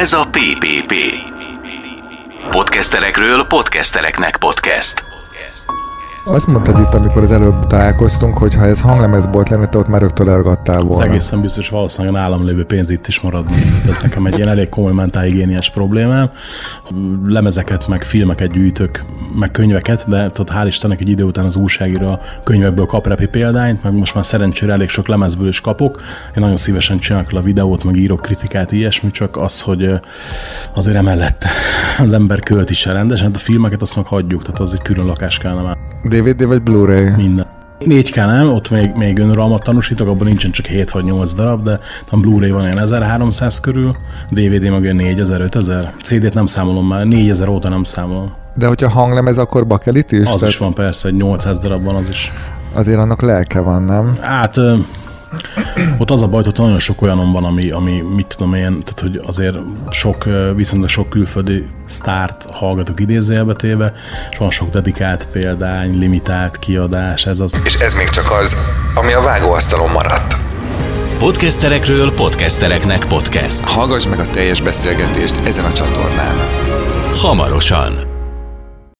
Ez a PPP. Podcasterekről podcastereknek podcast. Azt mondtad itt, amikor az előbb találkoztunk, hogy ha ez hanglemezbolt lenne, te ott már rögtön elgadtál Ez volna. egészen biztos, valószínűleg nálam lévő pénz itt is maradna. Ez nekem egy ilyen elég komoly mentálhigiéniás problémám. Lemezeket, meg filmeket gyűjtök, meg könyveket, de tudod, hál' Istennek egy idő után az újságíró könyvekből kap repi példányt, meg most már szerencsére elég sok lemezből is kapok. Én nagyon szívesen csinálok a videót, meg írok kritikát, ilyesmi, csak az, hogy azért emellett az ember költ is el rendesen, hát a filmeket azt meg hagyjuk, tehát az egy külön lakás kellene már DVD vagy Blu-ray? minden. 4K nem, ott még, még önuralmat tanúsítok, abban nincsen csak 7 vagy 8 darab, de a Blu-ray van ilyen 1300 körül, DVD meg olyan 4000, 5000, CD-t nem számolom már, 4000 óta nem számolom. De hogyha hanglemez, akkor bakelit is? Az Tehát is van persze, egy 800 darab van az is. Azért annak lelke van, nem? Hát ott az a baj, hogy nagyon sok olyanom van, ami, ami mit tudom én, tehát hogy azért sok, ö, viszonylag sok külföldi sztárt hallgatok idézőjelbe téve, és van sok dedikált példány, limitált kiadás, ez az. És ez még csak az, ami a vágóasztalon maradt. Podcasterekről podcastereknek podcast. Hallgass meg a teljes beszélgetést ezen a csatornán. Hamarosan.